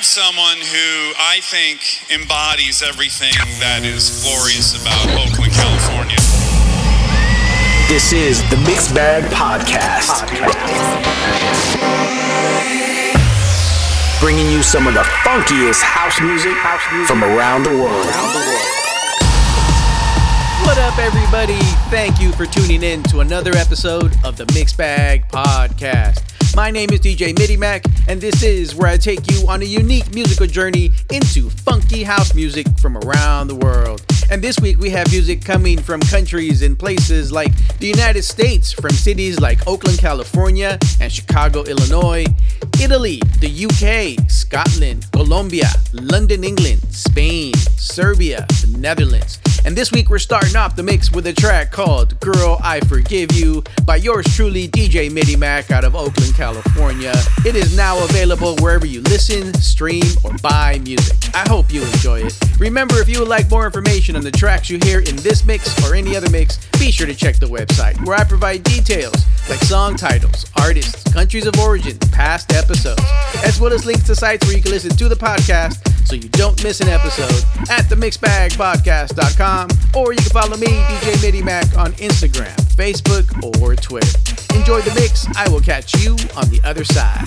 have someone who I think embodies everything that is glorious about Oakland, California. This is the Mixed Bag Podcast. Bringing you some of the funkiest house music from around the world. What up, everybody? Thank you for tuning in to another episode of the Mixed Bag Podcast. My name is DJ MIDIMACK, and this is where I take you on a unique musical journey into funky house music from around the world. And this week we have music coming from countries and places like the United States, from cities like Oakland, California, and Chicago, Illinois, Italy, the UK, Scotland, Colombia, London, England, Spain, Serbia, the Netherlands. And this week we're starting off the mix with a track called Girl I Forgive You by yours truly, DJ MIDIMACK out of Oakland, California. It is now available wherever you listen, stream, or buy music. I hope you enjoy it. Remember, if you would like more information on the tracks you hear in this mix or any other mix, be sure to check the website where I provide details like song titles, artists, countries of origin, past episodes, as well as links to sites where you can listen to the podcast so you don't miss an episode at themixbagpodcast.com or you can follow me, DJ MIDIMACK, on Instagram, Facebook, or Twitter. Enjoy the mix. I will catch you on the other side.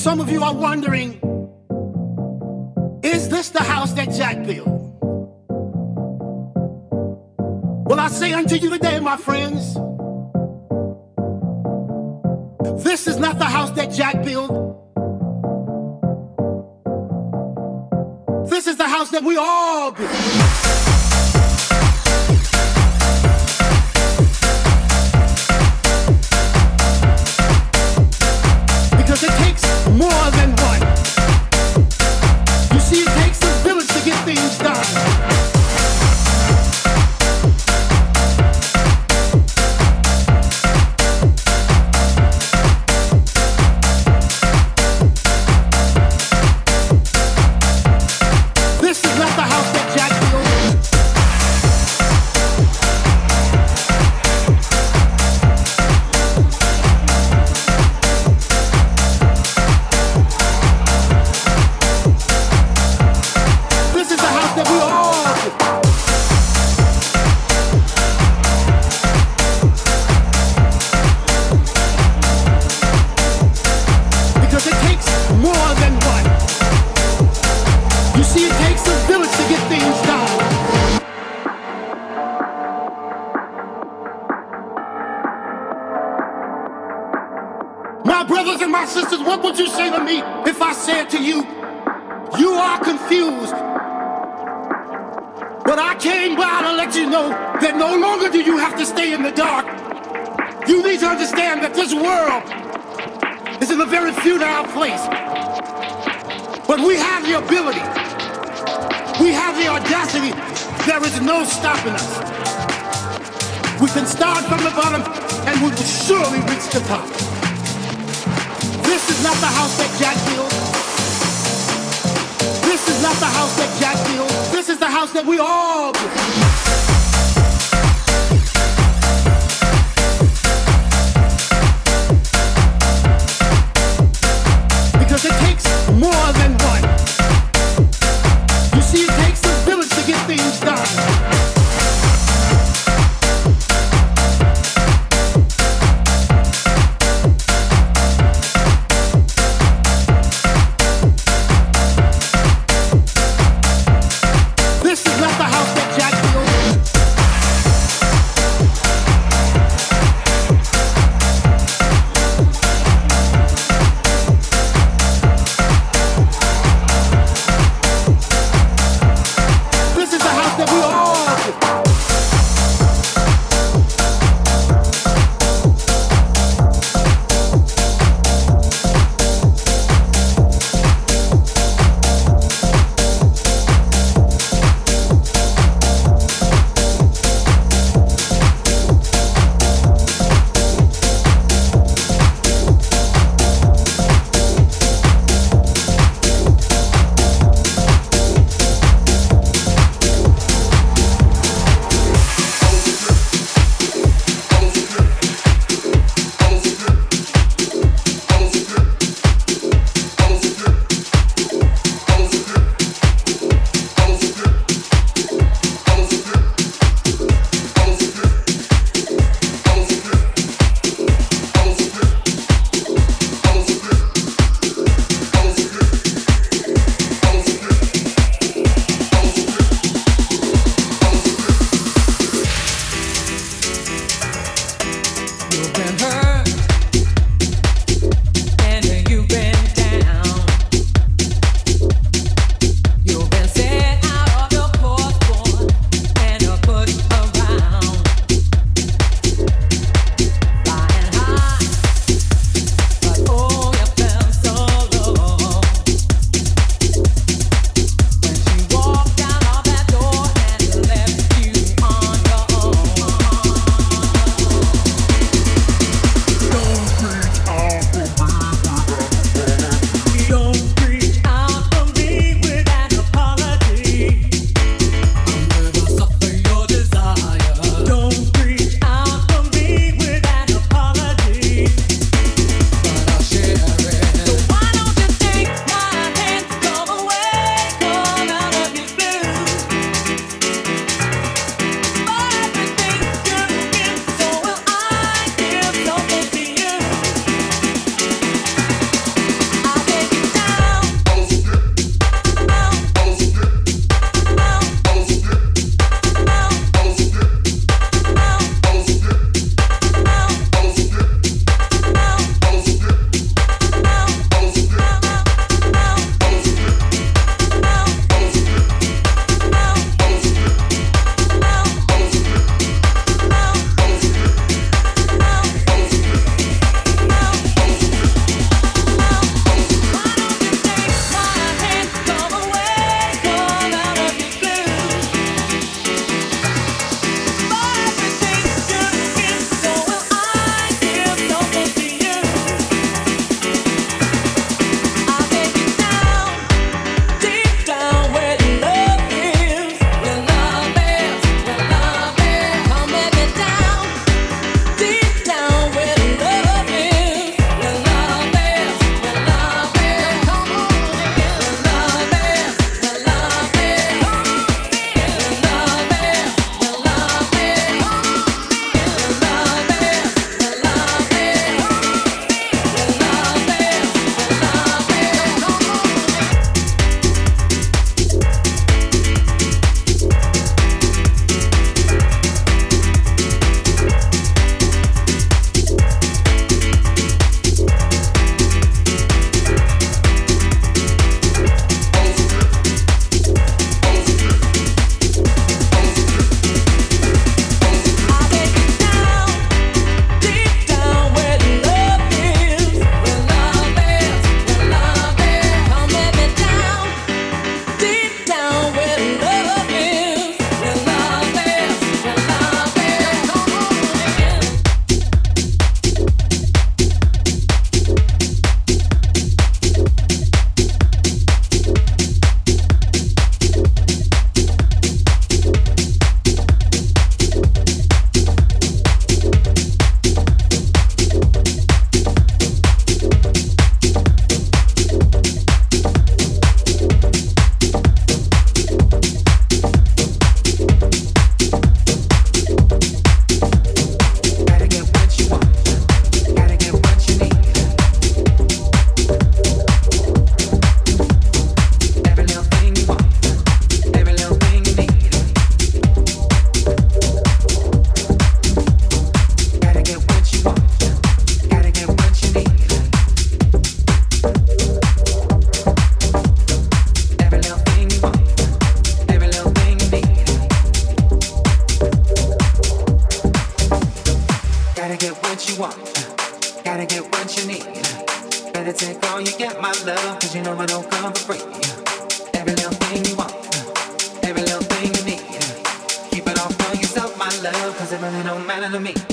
Some of you are wondering This is not the house that Jack built. This is not the house that Jack built. This is the house that we all built. enemy.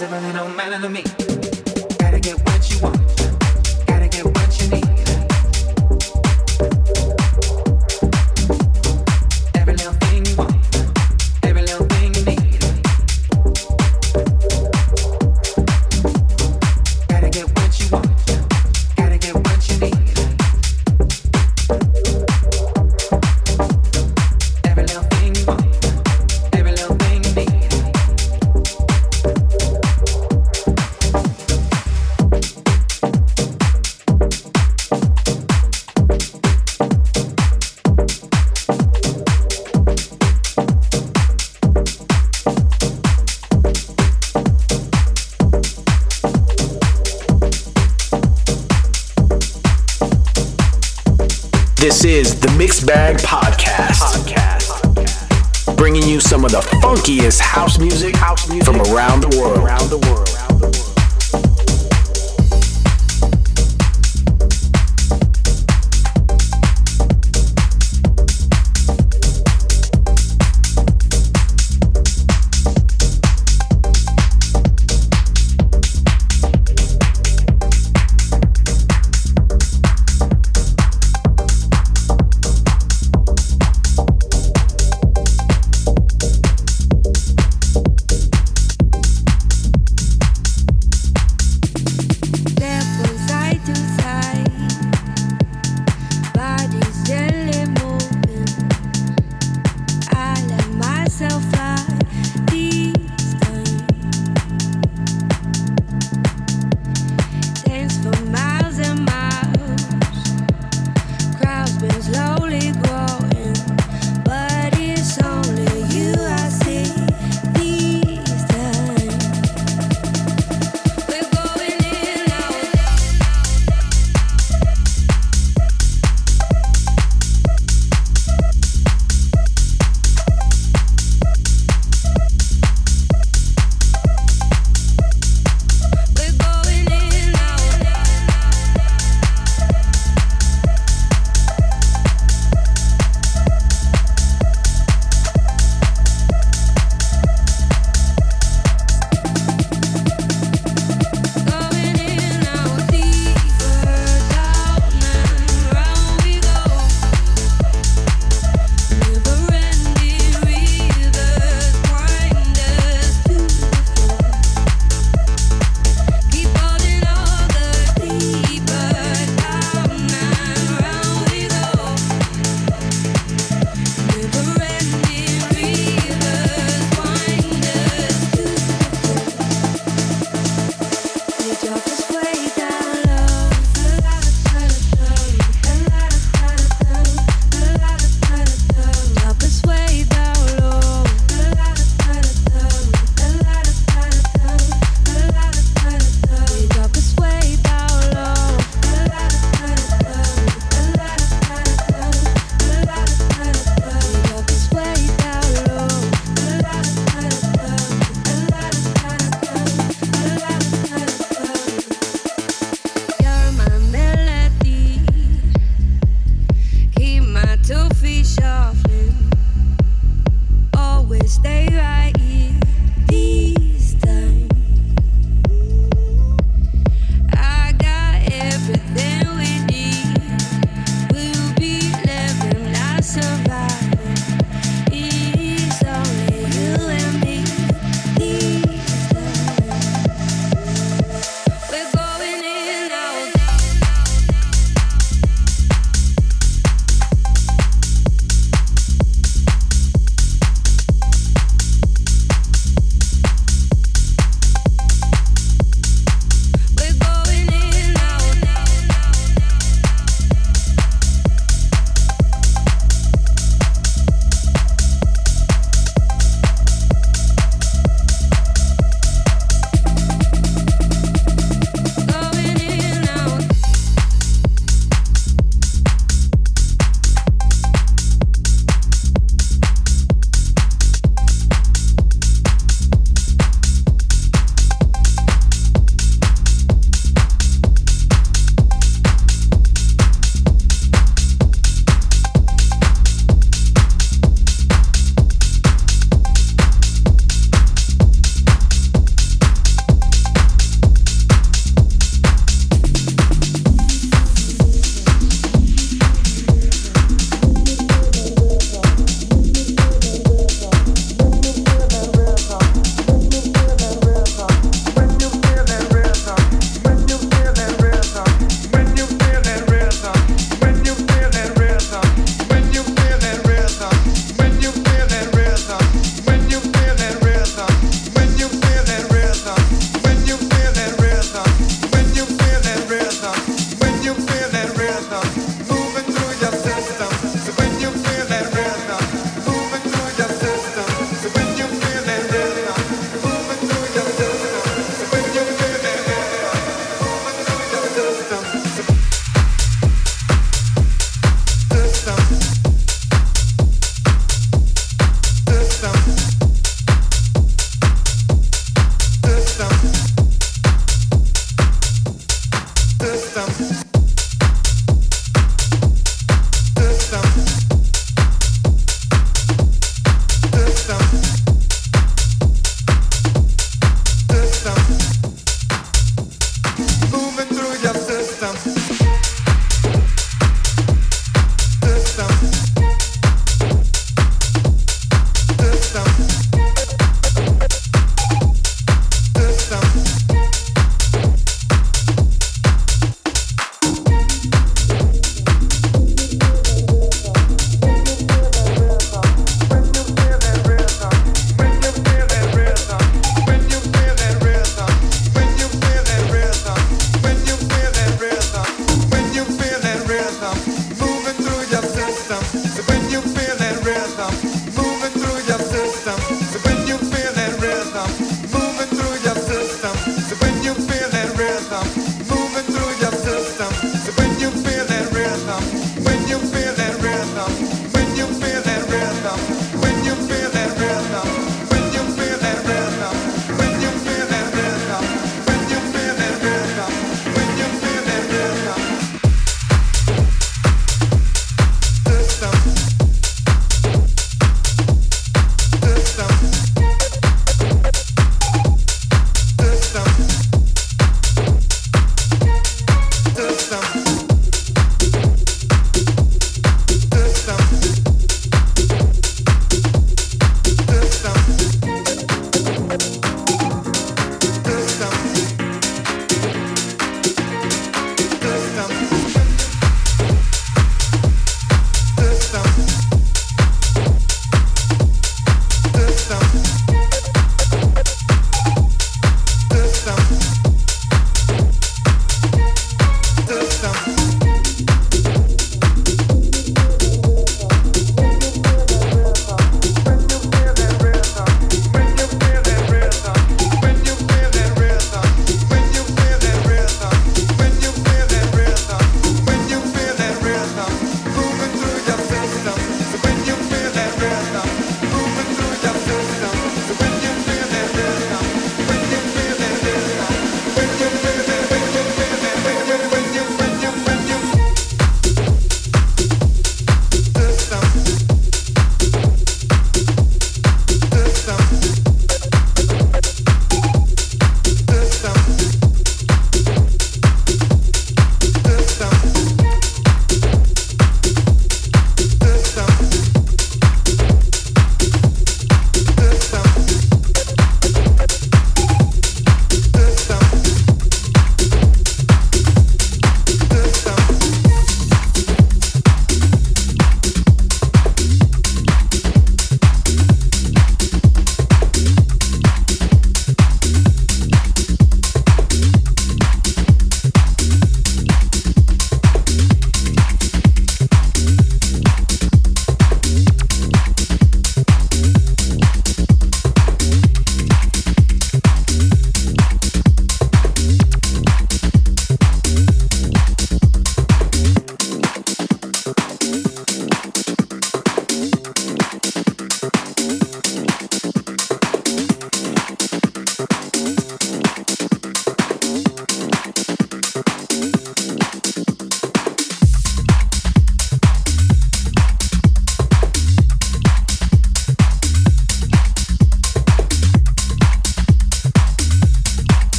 Really don't matter to me. This Bag Podcast. Podcast. Bringing you some of the funkiest house music, house music from around the world. Around the world.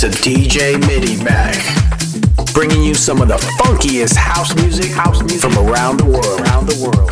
To DJ MIDIMACK, bringing you some of the funkiest house music, house music from around the world. Around the world.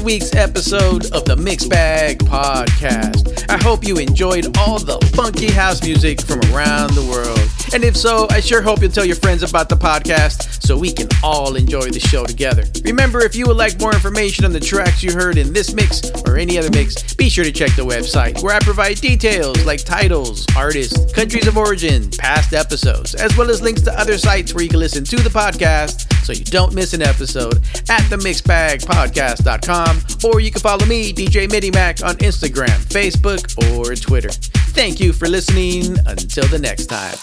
Week's episode of the Mixed Bag Podcast. I hope you enjoyed all the funky house music from around the world. And if so, I sure hope you'll tell your friends about the podcast so we can all enjoy the show together. Remember, if you would like more information on the tracks you heard in this mix or any other mix, be sure to check the website where I provide details like titles, artists, countries of origin, past episodes, as well as links to other sites where you can listen to the podcast so you don't miss an episode at themixbagpodcast.com or you can follow me, DJ MIDIMACK, on Instagram, Facebook, or Twitter. Thank you for listening. Until the next time.